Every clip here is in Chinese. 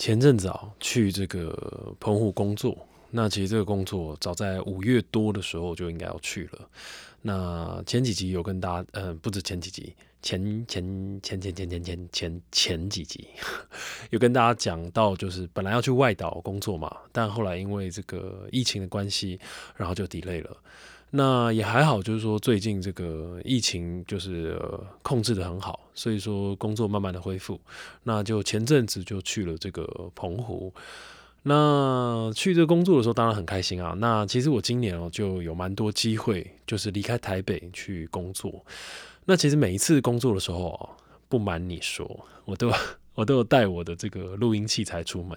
前阵子啊，去这个澎湖工作。那其实这个工作早在五月多的时候就应该要去了。那前几集有跟大家，嗯，不止前几集，前前前前前前前前前几集有跟大家讲到，就是本来要去外岛工作嘛，但后来因为这个疫情的关系，然后就 delay 了。那也还好，就是说最近这个疫情就是控制的很好，所以说工作慢慢的恢复。那就前阵子就去了这个澎湖。那去这工作的时候，当然很开心啊。那其实我今年哦就有蛮多机会，就是离开台北去工作。那其实每一次工作的时候，不瞒你说，我都。我都有带我的这个录音器材出门，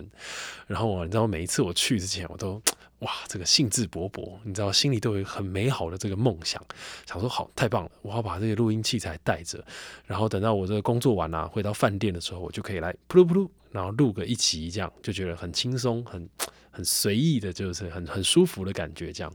然后我你知道每一次我去之前，我都哇这个兴致勃勃，你知道心里都有很美好的这个梦想，想说好太棒了，我要把这些录音器材带着，然后等到我这个工作完啊，回到饭店的时候，我就可以来噗噜噗噜，然后录个一集，这样就觉得很轻松，很很随意的，就是很很舒服的感觉，这样。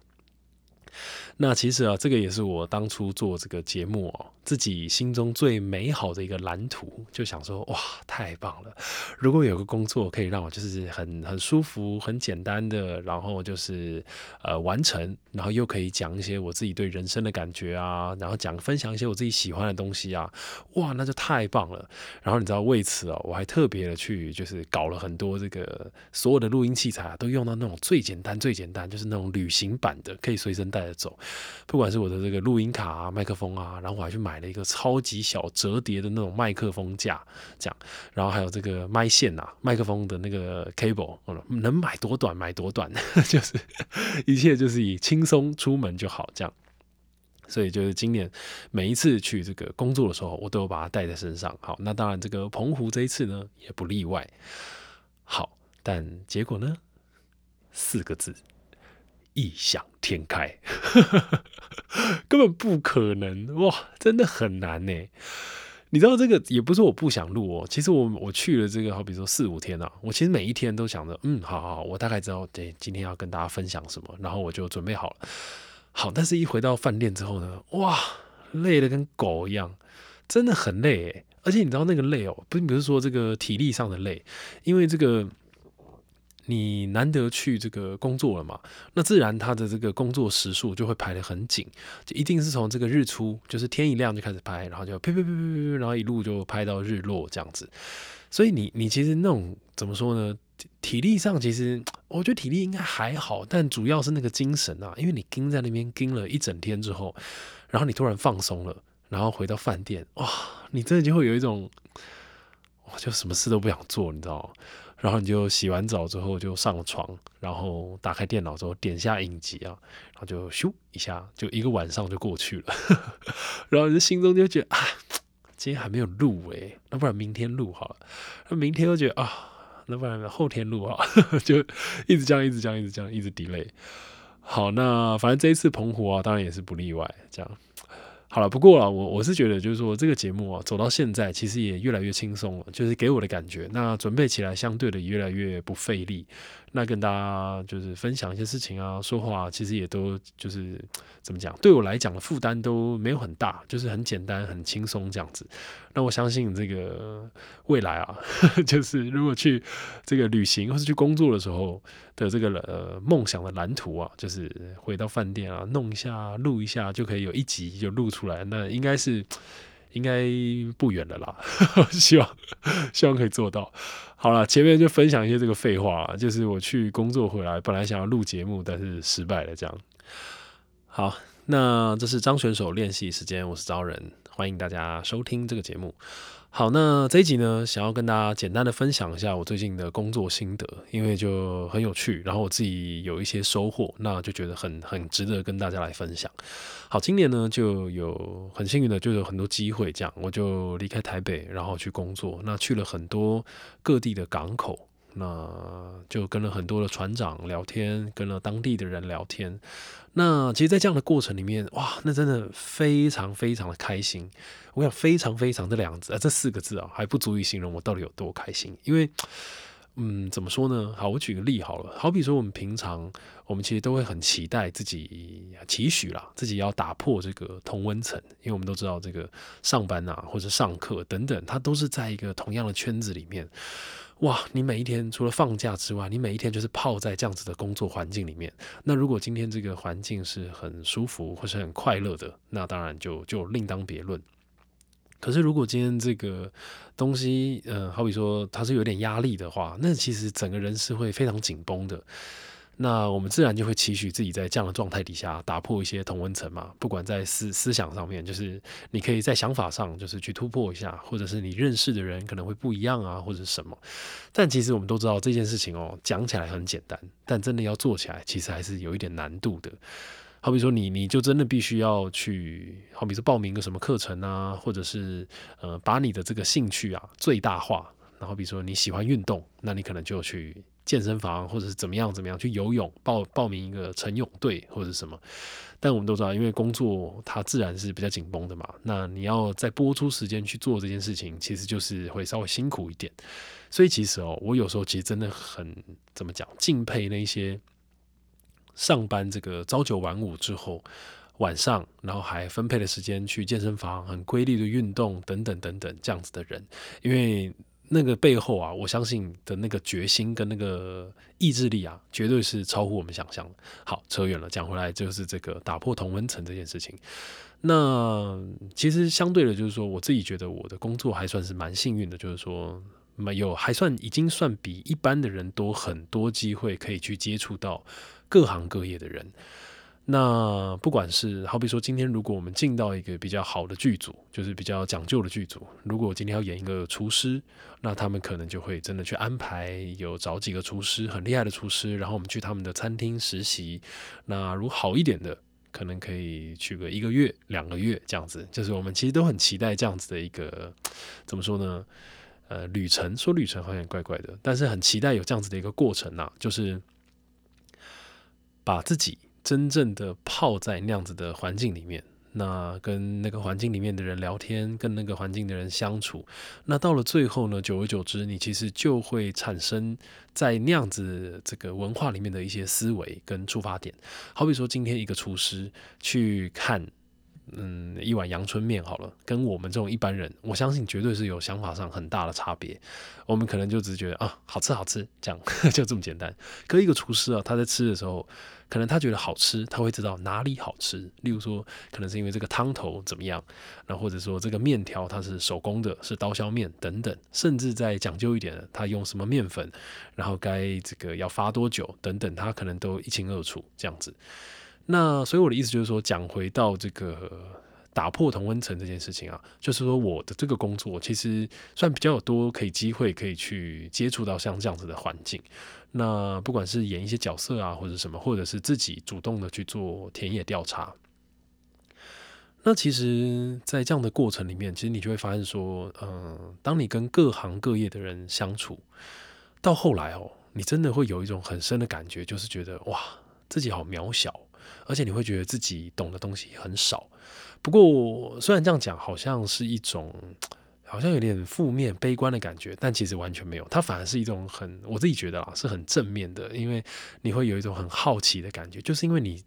那其实啊，这个也是我当初做这个节目哦。自己心中最美好的一个蓝图，就想说哇，太棒了！如果有个工作可以让我就是很很舒服、很简单的，然后就是呃完成，然后又可以讲一些我自己对人生的感觉啊，然后讲分享一些我自己喜欢的东西啊，哇，那就太棒了！然后你知道为此哦，我还特别的去就是搞了很多这个所有的录音器材都用到那种最简单、最简单，就是那种旅行版的，可以随身带着走。不管是我的这个录音卡啊、麦克风啊，然后我还去买。买了一个超级小折叠的那种麦克风架，这样，然后还有这个麦线呐，麦克风的那个 cable，能买多短买多短，就是一切就是以轻松出门就好，这样。所以就是今年每一次去这个工作的时候，我都有把它带在身上。好，那当然这个澎湖这一次呢也不例外。好，但结果呢，四个字。异想天开，根本不可能哇！真的很难呢。你知道这个也不是我不想录哦。其实我我去了这个，好比说四五天啊，我其实每一天都想着，嗯，好好，我大概知道对今天要跟大家分享什么，然后我就准备好了。好，但是一回到饭店之后呢，哇，累的跟狗一样，真的很累诶。而且你知道那个累哦，不是不是说这个体力上的累，因为这个。你难得去这个工作了嘛？那自然他的这个工作时数就会排得很紧，就一定是从这个日出，就是天一亮就开始拍，然后就啪啪啪啪啪，然后一路就拍到日落这样子。所以你你其实那种怎么说呢？体力上其实我觉得体力应该还好，但主要是那个精神啊，因为你盯在那边盯了一整天之后，然后你突然放松了，然后回到饭店，哇，你真的就会有一种，我就什么事都不想做，你知道？然后你就洗完澡之后就上床，然后打开电脑之后点下影集啊，然后就咻一下，就一个晚上就过去了。然后你心中就觉得啊，今天还没有录诶，那不然明天录好了。那明天又觉得啊，那不然后天录啊，就一直这样，一直这样，一直这样，一直 delay。好，那反正这一次澎湖啊，当然也是不例外，这样。好了，不过啊，我我是觉得，就是说这个节目啊，走到现在，其实也越来越轻松了，就是给我的感觉，那准备起来相对的越来越不费力。那跟大家就是分享一些事情啊，说话其实也都就是 怎么讲，对我来讲的负担都没有很大，就是很简单、很轻松这样子。那我相信这个未来啊，就是如果去这个旅行或是去工作的时候的这个呃梦想的蓝图啊，就是回到饭店啊，弄一下、录一下就可以有一集就录出来，那应该是。应该不远了啦，希望希望可以做到。好了，前面就分享一些这个废话，就是我去工作回来，本来想要录节目，但是失败了。这样，好，那这是张选手练习时间，我是招人，欢迎大家收听这个节目。好，那这一集呢，想要跟大家简单的分享一下我最近的工作心得，因为就很有趣，然后我自己有一些收获，那就觉得很很值得跟大家来分享。好，今年呢就有很幸运的就有很多机会，这样我就离开台北，然后去工作，那去了很多各地的港口，那就跟了很多的船长聊天，跟了当地的人聊天。那其实，在这样的过程里面，哇，那真的非常非常的开心。我想，非常非常这两个字啊，这四个字啊，还不足以形容我到底有多开心。因为，嗯，怎么说呢？好，我举个例好了。好比说，我们平常，我们其实都会很期待自己期许啦，自己要打破这个同温层。因为我们都知道，这个上班啊，或者上课等等，它都是在一个同样的圈子里面。哇，你每一天除了放假之外，你每一天就是泡在这样子的工作环境里面。那如果今天这个环境是很舒服或是很快乐的，那当然就就另当别论。可是如果今天这个东西，嗯，好比说它是有点压力的话，那其实整个人是会非常紧绷的。那我们自然就会期许自己在这样的状态底下打破一些同温层嘛，不管在思思想上面，就是你可以在想法上就是去突破一下，或者是你认识的人可能会不一样啊，或者什么。但其实我们都知道这件事情哦，讲起来很简单，但真的要做起来，其实还是有一点难度的。好比说你你就真的必须要去，好比说报名个什么课程啊，或者是呃把你的这个兴趣啊最大化。然后比如说你喜欢运动，那你可能就去。健身房或者是怎么样怎么样去游泳报报名一个晨泳队或者什么，但我们都知道，因为工作它自然是比较紧绷的嘛。那你要再播出时间去做这件事情，其实就是会稍微辛苦一点。所以其实哦，我有时候其实真的很怎么讲，敬佩那些上班这个朝九晚五之后，晚上然后还分配的时间去健身房，很规律的运动等等等等这样子的人，因为。那个背后啊，我相信的那个决心跟那个意志力啊，绝对是超乎我们想象的。好，扯远了，讲回来就是这个打破同温层这件事情。那其实相对的，就是说我自己觉得我的工作还算是蛮幸运的，就是说没有还算已经算比一般的人多很多机会可以去接触到各行各业的人。那不管是好比说，今天如果我们进到一个比较好的剧组，就是比较讲究的剧组，如果今天要演一个厨师，那他们可能就会真的去安排有找几个厨师很厉害的厨师，然后我们去他们的餐厅实习。那如果好一点的，可能可以去个一个月、两个月这样子。就是我们其实都很期待这样子的一个怎么说呢？呃，旅程说旅程好像怪怪的，但是很期待有这样子的一个过程呐，就是把自己。真正的泡在那样子的环境里面，那跟那个环境里面的人聊天，跟那个环境的人相处，那到了最后呢，久而久之，你其实就会产生在那样子这个文化里面的一些思维跟出发点。好比说，今天一个厨师去看。嗯，一碗阳春面好了，跟我们这种一般人，我相信绝对是有想法上很大的差别。我们可能就只觉得啊，好吃好吃，这样 就这么简单。可一个厨师啊，他在吃的时候，可能他觉得好吃，他会知道哪里好吃。例如说，可能是因为这个汤头怎么样，那或者说这个面条它是手工的，是刀削面等等，甚至再讲究一点，他用什么面粉，然后该这个要发多久等等，他可能都一清二楚这样子。那所以我的意思就是说，讲回到这个打破同温层这件事情啊，就是说我的这个工作其实算比较多可以机会可以去接触到像这样子的环境。那不管是演一些角色啊，或者什么，或者是自己主动的去做田野调查。那其实，在这样的过程里面，其实你就会发现说，嗯，当你跟各行各业的人相处，到后来哦，你真的会有一种很深的感觉，就是觉得哇，自己好渺小。而且你会觉得自己懂的东西很少。不过，虽然这样讲，好像是一种好像有点负面、悲观的感觉，但其实完全没有。它反而是一种很，我自己觉得啊，是很正面的，因为你会有一种很好奇的感觉，就是因为你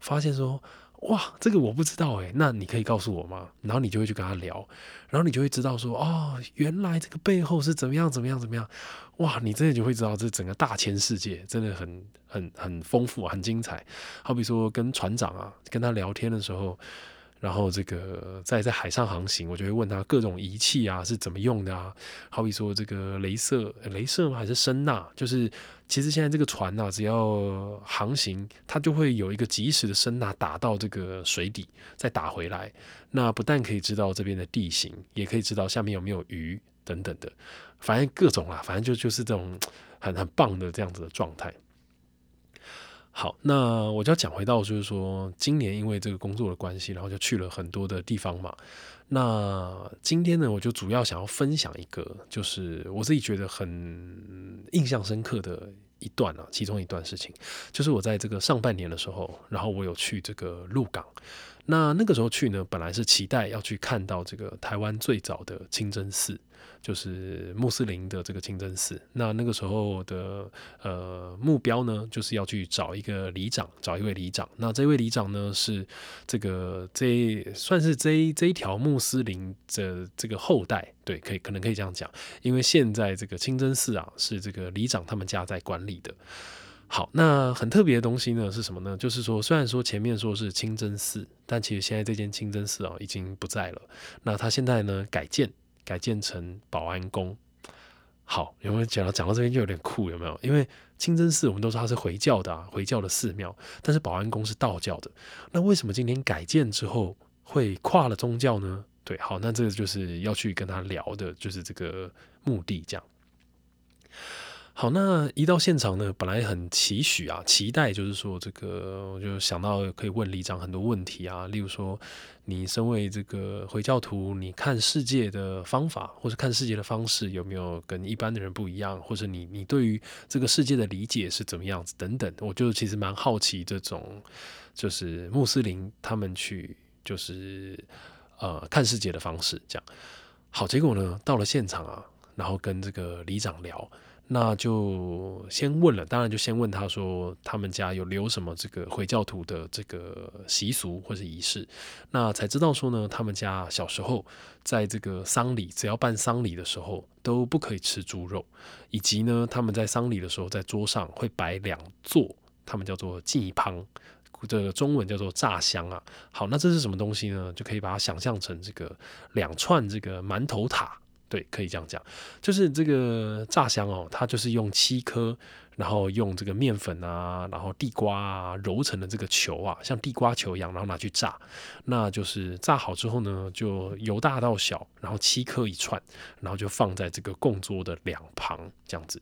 发现说。哇，这个我不知道诶，那你可以告诉我吗？然后你就会去跟他聊，然后你就会知道说，哦，原来这个背后是怎么样，怎么样，怎么样。哇，你真的就会知道这整个大千世界真的很、很、很丰富、很精彩。好比说跟船长啊，跟他聊天的时候。然后这个在在海上航行，我就会问他各种仪器啊是怎么用的啊？好比说这个镭射，镭射还是声呐？就是其实现在这个船呐，只要航行，它就会有一个及时的声呐打到这个水底，再打回来。那不但可以知道这边的地形，也可以知道下面有没有鱼等等的，反正各种啦，反正就就是这种很很棒的这样子的状态。好，那我就要讲回到，就是说，今年因为这个工作的关系，然后就去了很多的地方嘛。那今天呢，我就主要想要分享一个，就是我自己觉得很印象深刻的一段啊，其中一段事情，就是我在这个上半年的时候，然后我有去这个鹿港。那那个时候去呢，本来是期待要去看到这个台湾最早的清真寺。就是穆斯林的这个清真寺。那那个时候的呃目标呢，就是要去找一个里长，找一位里长。那这位里长呢，是这个这算是这这一条穆斯林的这个后代，对，可以可能可以这样讲，因为现在这个清真寺啊，是这个里长他们家在管理的。好，那很特别的东西呢是什么呢？就是说，虽然说前面说是清真寺，但其实现在这间清真寺啊已经不在了。那它现在呢改建，改建成保安宫。好，有没有讲到讲到这边就有点酷？有没有？因为清真寺我们都说它是回教的，啊，回教的寺庙，但是保安宫是道教的。那为什么今天改建之后会跨了宗教呢？对，好，那这个就是要去跟他聊的，就是这个目的这样。好，那一到现场呢，本来很期许啊，期待就是说这个，我就想到可以问里长很多问题啊，例如说，你身为这个回教徒，你看世界的方法或者看世界的方式有没有跟一般的人不一样，或者你你对于这个世界的理解是怎么样子等等，我就其实蛮好奇这种，就是穆斯林他们去就是呃看世界的方式这样。好，结果呢到了现场啊，然后跟这个里长聊。那就先问了，当然就先问他说，他们家有留什么这个回教徒的这个习俗或者仪式，那才知道说呢，他们家小时候在这个丧礼，只要办丧礼的时候都不可以吃猪肉，以及呢，他们在丧礼的时候在桌上会摆两座，他们叫做祭旁，这个中文叫做炸香啊。好，那这是什么东西呢？就可以把它想象成这个两串这个馒头塔。对，可以这样讲，就是这个炸香哦，它就是用七颗，然后用这个面粉啊，然后地瓜啊揉成的这个球啊，像地瓜球一样，然后拿去炸。那就是炸好之后呢，就由大到小，然后七颗一串，然后就放在这个供桌的两旁，这样子。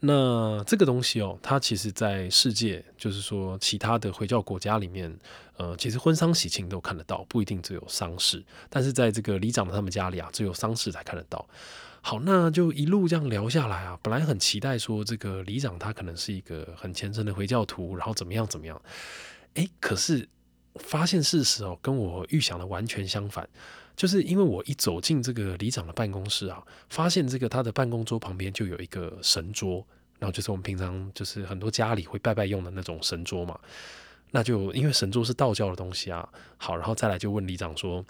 那这个东西哦，它其实在世界，就是说其他的回教国家里面，呃，其实婚丧喜庆都看得到，不一定只有丧事。但是在这个里长他们家里啊，只有丧事才看得到。好，那就一路这样聊下来啊，本来很期待说这个里长他可能是一个很虔诚的回教徒，然后怎么样怎么样。诶，可是发现事实哦，跟我预想的完全相反。就是因为我一走进这个里长的办公室啊，发现这个他的办公桌旁边就有一个神桌，然后就是我们平常就是很多家里会拜拜用的那种神桌嘛。那就因为神桌是道教的东西啊，好，然后再来就问里长说，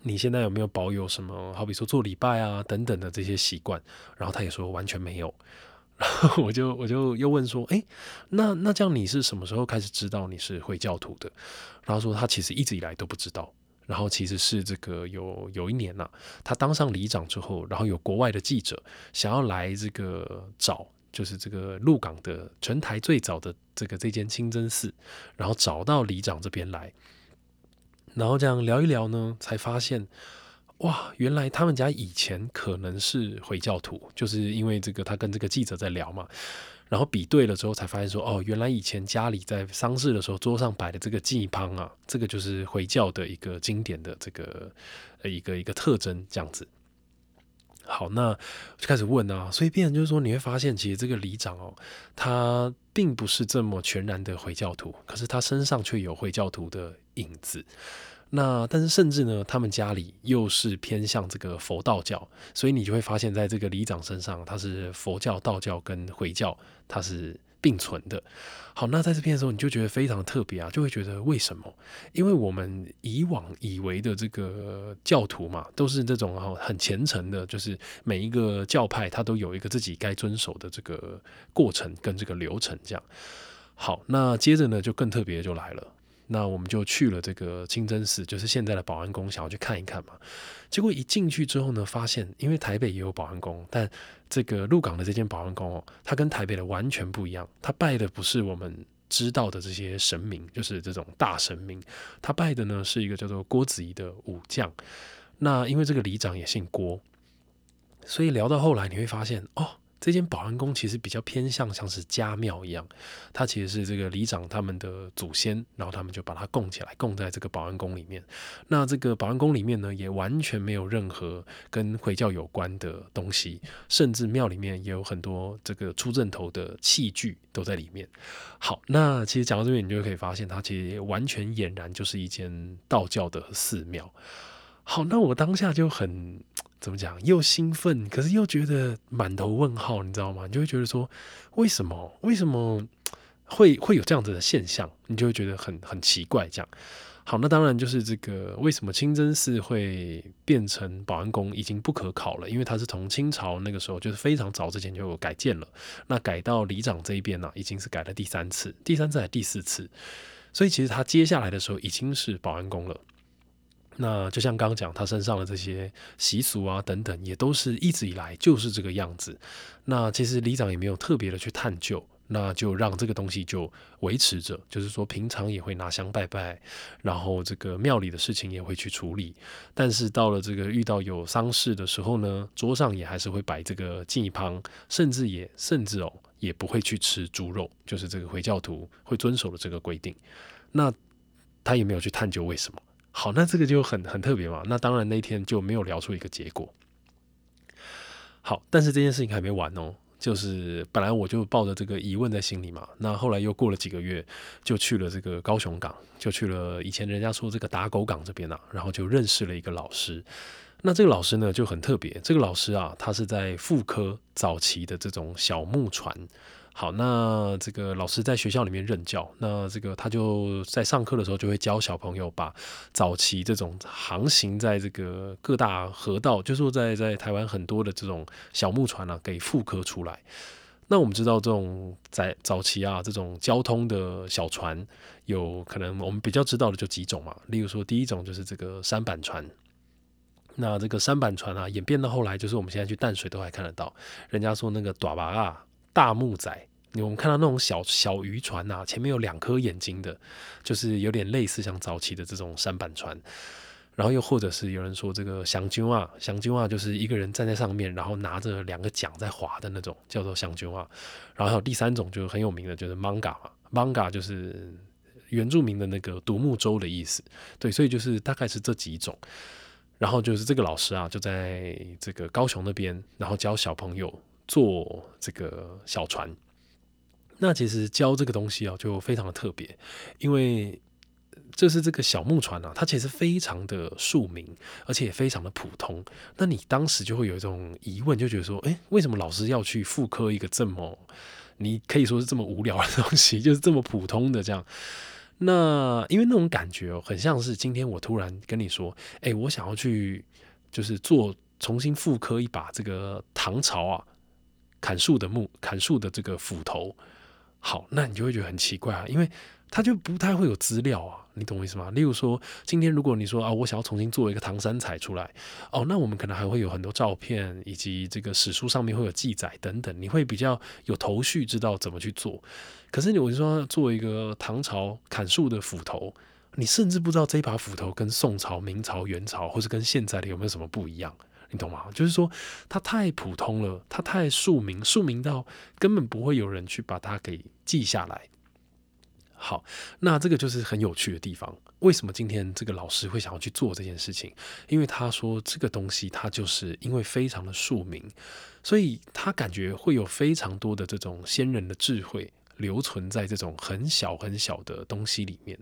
你现在有没有保有什么，好比说做礼拜啊等等的这些习惯？然后他也说完全没有。然后我就我就又问说，哎，那那这样你是什么时候开始知道你是回教徒的？然后说他其实一直以来都不知道。然后其实是这个有有一年呐，他当上里长之后，然后有国外的记者想要来这个找，就是这个鹿港的全台最早的这个这间清真寺，然后找到里长这边来，然后这样聊一聊呢，才发现哇，原来他们家以前可能是回教徒，就是因为这个他跟这个记者在聊嘛。然后比对了之后，才发现说，哦，原来以前家里在丧事的时候，桌上摆的这个祭旁啊，这个就是回教的一个经典的这个一个一个特征，这样子。好，那就开始问啊，所以变成就是说，你会发现，其实这个里长哦，他并不是这么全然的回教徒，可是他身上却有回教徒的影子。那但是甚至呢，他们家里又是偏向这个佛道教，所以你就会发现，在这个里长身上，他是佛教、道教跟回教，他是并存的。好，那在这边的时候，你就觉得非常特别啊，就会觉得为什么？因为我们以往以为的这个教徒嘛，都是这种哈很虔诚的，就是每一个教派他都有一个自己该遵守的这个过程跟这个流程这样。好，那接着呢，就更特别就来了。那我们就去了这个清真寺，就是现在的保安宫，想要去看一看嘛。结果一进去之后呢，发现因为台北也有保安宫，但这个鹿港的这间保安宫哦，它跟台北的完全不一样。它拜的不是我们知道的这些神明，就是这种大神明。他拜的呢是一个叫做郭子仪的武将。那因为这个里长也姓郭，所以聊到后来你会发现哦。这间保安宫其实比较偏向像是家庙一样，它其实是这个里长他们的祖先，然后他们就把它供起来，供在这个保安宫里面。那这个保安宫里面呢，也完全没有任何跟回教有关的东西，甚至庙里面也有很多这个出阵头的器具都在里面。好，那其实讲到这边，你就可以发现，它其实完全俨然就是一间道教的寺庙。好，那我当下就很。怎么讲？又兴奋，可是又觉得满头问号，你知道吗？你就会觉得说，为什么？为什么会会有这样子的现象？你就会觉得很很奇怪。这样，好，那当然就是这个为什么清真寺会变成保安宫已经不可考了？因为它是从清朝那个时候就是非常早之前就有改建了。那改到里长这一边呢，已经是改了第三次，第三次还是第四次？所以其实他接下来的时候已经是保安宫了。那就像刚刚讲，他身上的这些习俗啊等等，也都是一直以来就是这个样子。那其实里长也没有特别的去探究，那就让这个东西就维持着，就是说平常也会拿香拜拜，然后这个庙里的事情也会去处理。但是到了这个遇到有丧事的时候呢，桌上也还是会摆这个祭旁，甚至也甚至哦也不会去吃猪肉，就是这个回教徒会遵守的这个规定。那他也没有去探究为什么。好，那这个就很很特别嘛。那当然那天就没有聊出一个结果。好，但是这件事情还没完哦。就是本来我就抱着这个疑问在心里嘛。那后来又过了几个月，就去了这个高雄港，就去了以前人家说这个打狗港这边啊，然后就认识了一个老师。那这个老师呢就很特别，这个老师啊，他是在妇科早期的这种小木船。好，那这个老师在学校里面任教，那这个他就在上课的时候就会教小朋友把早期这种航行在这个各大河道，就是说在在台湾很多的这种小木船啊，给复刻出来。那我们知道这种在早期啊，这种交通的小船，有可能我们比较知道的就几种嘛，例如说第一种就是这个三板船。那这个三板船啊，演变到后来，就是我们现在去淡水都还看得到，人家说那个短巴啊。大木仔，我们看到那种小小渔船呐，前面有两颗眼睛的，就是有点类似像早期的这种舢板船。然后又或者是有人说这个香鲸啊，香鲸啊，就是一个人站在上面，然后拿着两个桨在划的那种，叫做香鲸啊。然后还有第三种就是很有名的，就是 manga 嘛，manga 就是原住民的那个独木舟的意思。对，所以就是大概是这几种。然后就是这个老师啊，就在这个高雄那边，然后教小朋友。做这个小船，那其实教这个东西啊，就非常的特别，因为这是这个小木船啊，它其实非常的庶民，而且也非常的普通。那你当时就会有一种疑问，就觉得说，哎，为什么老师要去复刻一个这么，你可以说是这么无聊的东西，就是这么普通的这样？那因为那种感觉哦，很像是今天我突然跟你说，哎，我想要去，就是做重新复刻一把这个唐朝啊。砍树的木，砍树的这个斧头，好，那你就会觉得很奇怪啊，因为他就不太会有资料啊，你懂我意思吗？例如说，今天如果你说啊，我想要重新做一个唐三彩出来，哦，那我们可能还会有很多照片，以及这个史书上面会有记载等等，你会比较有头绪，知道怎么去做。可是你我就说做一个唐朝砍树的斧头，你甚至不知道这把斧头跟宋朝、明朝、元朝，或是跟现在的有没有什么不一样。你懂吗？就是说，它太普通了，它太庶民，庶民到根本不会有人去把它给记下来。好，那这个就是很有趣的地方。为什么今天这个老师会想要去做这件事情？因为他说这个东西，他就是因为非常的庶民，所以他感觉会有非常多的这种先人的智慧留存在这种很小很小的东西里面。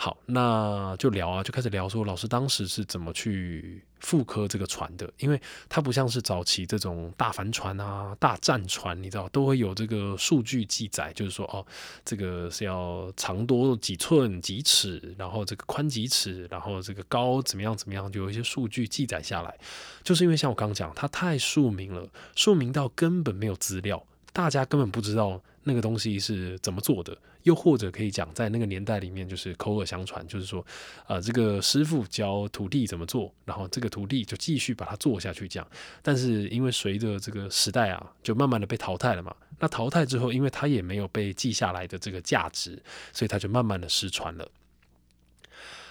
好，那就聊啊，就开始聊说老师当时是怎么去复刻这个船的，因为它不像是早期这种大帆船啊、大战船，你知道都会有这个数据记载，就是说哦，这个是要长多几寸几尺，然后这个宽几尺，然后这个高怎么样怎么样，就有一些数据记载下来。就是因为像我刚刚讲，它太庶民了，庶民到根本没有资料，大家根本不知道。那个东西是怎么做的？又或者可以讲，在那个年代里面，就是口耳相传，就是说，呃，这个师傅教徒弟怎么做，然后这个徒弟就继续把它做下去，这样。但是因为随着这个时代啊，就慢慢的被淘汰了嘛。那淘汰之后，因为它也没有被记下来的这个价值，所以它就慢慢的失传了。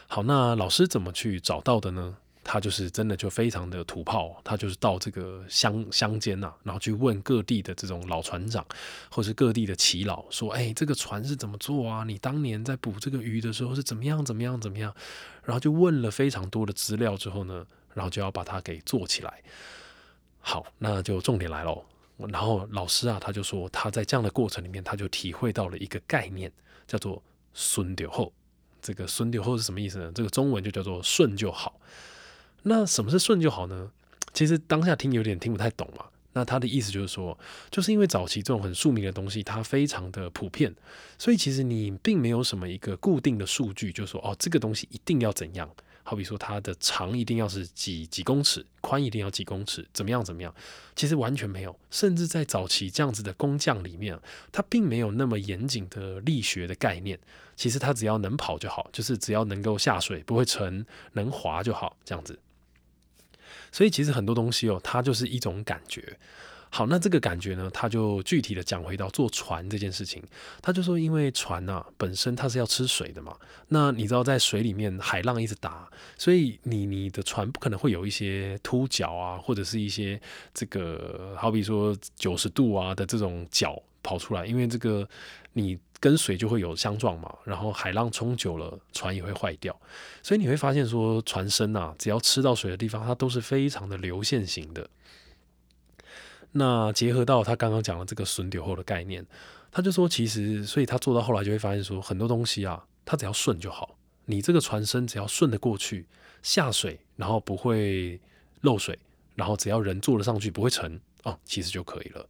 好，那老师怎么去找到的呢？他就是真的就非常的土炮，他就是到这个乡乡间呐，然后去问各地的这种老船长，或是各地的耆老，说：“哎，这个船是怎么做啊？你当年在捕这个鱼的时候是怎么样怎么样怎么样？”然后就问了非常多的资料之后呢，然后就要把它给做起来。好，那就重点来喽。然后老师啊，他就说他在这样的过程里面，他就体会到了一个概念，叫做“顺流后”。这个“顺流后”是什么意思呢？这个中文就叫做“顺就好”。那什么是顺就好呢？其实当下听有点听不太懂嘛。那他的意思就是说，就是因为早期这种很庶民的东西，它非常的普遍，所以其实你并没有什么一个固定的数据，就说哦，这个东西一定要怎样。好比说，它的长一定要是几几公尺，宽一定要几公尺，怎么样怎么样？其实完全没有，甚至在早期这样子的工匠里面，它并没有那么严谨的力学的概念。其实它只要能跑就好，就是只要能够下水不会沉，能滑就好，这样子。所以其实很多东西哦，它就是一种感觉。好，那这个感觉呢，他就具体的讲回到坐船这件事情。他就说，因为船呐本身它是要吃水的嘛，那你知道在水里面海浪一直打，所以你你的船不可能会有一些凸角啊，或者是一些这个好比说九十度啊的这种角跑出来，因为这个你跟水就会有相撞嘛，然后海浪冲久了，船也会坏掉。所以你会发现说，船身呐，只要吃到水的地方，它都是非常的流线型的。那结合到他刚刚讲的这个损丢后的概念，他就说，其实，所以他做到后来就会发现说，很多东西啊，它只要顺就好。你这个船身只要顺得过去，下水，然后不会漏水，然后只要人坐了上去不会沉哦，其实就可以了。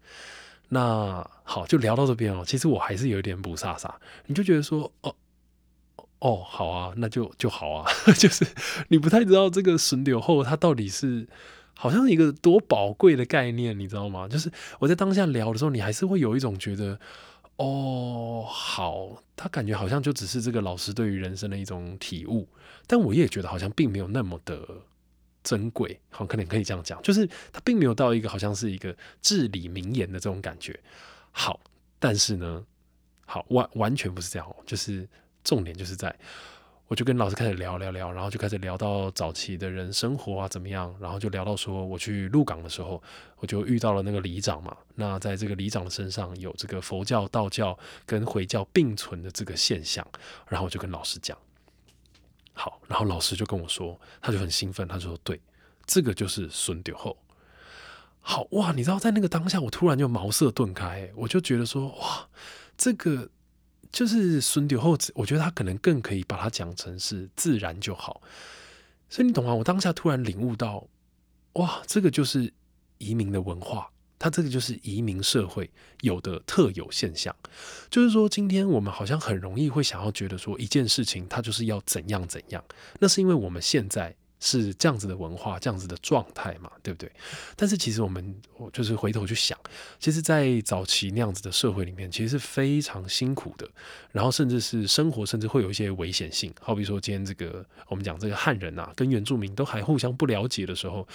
那好，就聊到这边哦。其实我还是有点不飒飒，你就觉得说，哦哦，好啊，那就就好啊，就是你不太知道这个损丢后它到底是。好像一个多宝贵的概念，你知道吗？就是我在当下聊的时候，你还是会有一种觉得，哦，好，他感觉好像就只是这个老师对于人生的一种体悟，但我也觉得好像并没有那么的珍贵，好，可能可以这样讲，就是他并没有到一个好像是一个至理名言的这种感觉。好，但是呢，好完完全不是这样哦，就是重点就是在。我就跟老师开始聊聊聊，然后就开始聊到早期的人生活啊怎么样，然后就聊到说我去鹿港的时候，我就遇到了那个里长嘛。那在这个里长的身上有这个佛教、道教跟回教并存的这个现象，然后我就跟老师讲，好，然后老师就跟我说，他就很兴奋，他说对，这个就是孙丢后。好哇，你知道在那个当下，我突然就茅塞顿开，我就觉得说哇，这个。就是孙丢后，我觉得他可能更可以把它讲成是自然就好，所以你懂吗？我当下突然领悟到，哇，这个就是移民的文化，那这个就是移民社会有的特有现象。就是说，今天我们好像很容易会想要觉得说，一件事情它就是要怎样怎样，那是因为我们现在。是这样子的文化，这样子的状态嘛，对不对？但是其实我们，就是回头去想，其实，在早期那样子的社会里面，其实是非常辛苦的，然后甚至是生活，甚至会有一些危险性。好比说，今天这个我们讲这个汉人啊，跟原住民都还互相不了解的时候，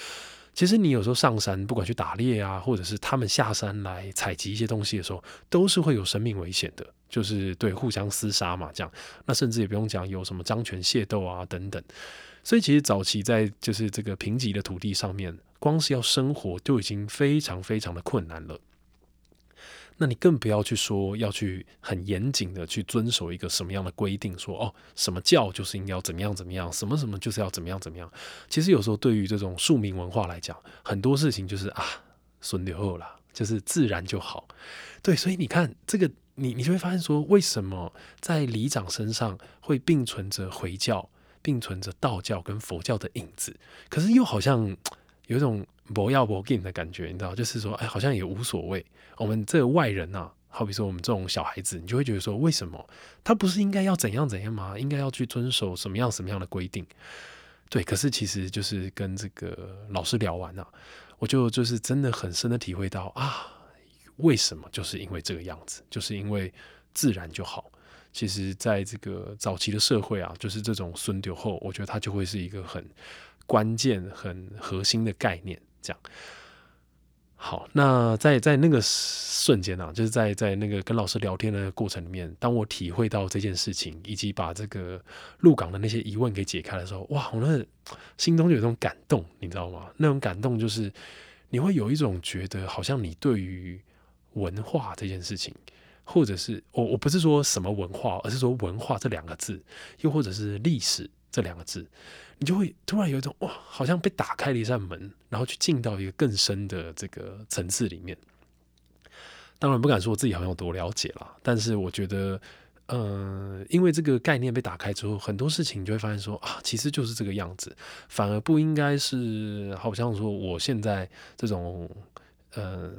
其实你有时候上山，不管去打猎啊，或者是他们下山来采集一些东西的时候，都是会有生命危险的，就是对互相厮杀嘛，这样。那甚至也不用讲有什么张权械斗啊等等。所以其实早期在就是这个贫瘠的土地上面，光是要生活就已经非常非常的困难了。那你更不要去说要去很严谨的去遵守一个什么样的规定，说哦什么教就是应该要怎么样怎么样，什么什么就是要怎么样怎么样。其实有时候对于这种庶民文化来讲，很多事情就是啊顺流后啦，就是自然就好。对，所以你看这个，你你就会发现说，为什么在里长身上会并存着回教？并存着道教跟佛教的影子，可是又好像有一种不要不给的感觉，你知道，就是说，哎，好像也无所谓。我们这个外人呐，好比说我们这种小孩子，你就会觉得说，为什么他不是应该要怎样怎样吗？应该要去遵守什么样什么样的规定？对，可是其实就是跟这个老师聊完啊，我就就是真的很深的体会到啊，为什么就是因为这个样子，就是因为自然就好。其实，在这个早期的社会啊，就是这种孙丢后，我觉得它就会是一个很关键、很核心的概念。这样，好，那在在那个瞬间啊，就是在在那个跟老师聊天的过程里面，当我体会到这件事情，以及把这个入港的那些疑问给解开的时候，哇，我那心中有一种感动，你知道吗？那种感动就是你会有一种觉得，好像你对于文化这件事情。或者是我我不是说什么文化，而是说文化这两个字，又或者是历史这两个字，你就会突然有一种哇，好像被打开了一扇门，然后去进到一个更深的这个层次里面。当然不敢说我自己好像有多了解了，但是我觉得，呃，因为这个概念被打开之后，很多事情你就会发现说啊，其实就是这个样子，反而不应该是好像说我现在这种呃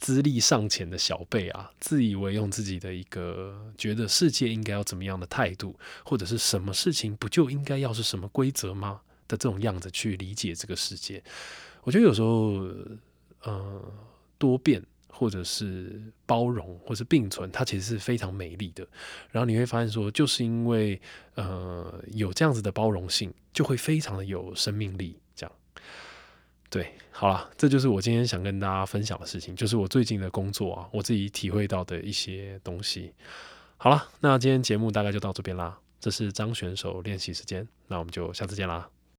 资历尚浅的小辈啊，自以为用自己的一个觉得世界应该要怎么样的态度，或者是什么事情不就应该要是什么规则吗的这种样子去理解这个世界。我觉得有时候呃多变。或者是包容，或是并存，它其实是非常美丽的。然后你会发现说，就是因为呃有这样子的包容性，就会非常的有生命力。对，好了，这就是我今天想跟大家分享的事情，就是我最近的工作啊，我自己体会到的一些东西。好了，那今天节目大概就到这边啦。这是张选手练习时间，那我们就下次见啦。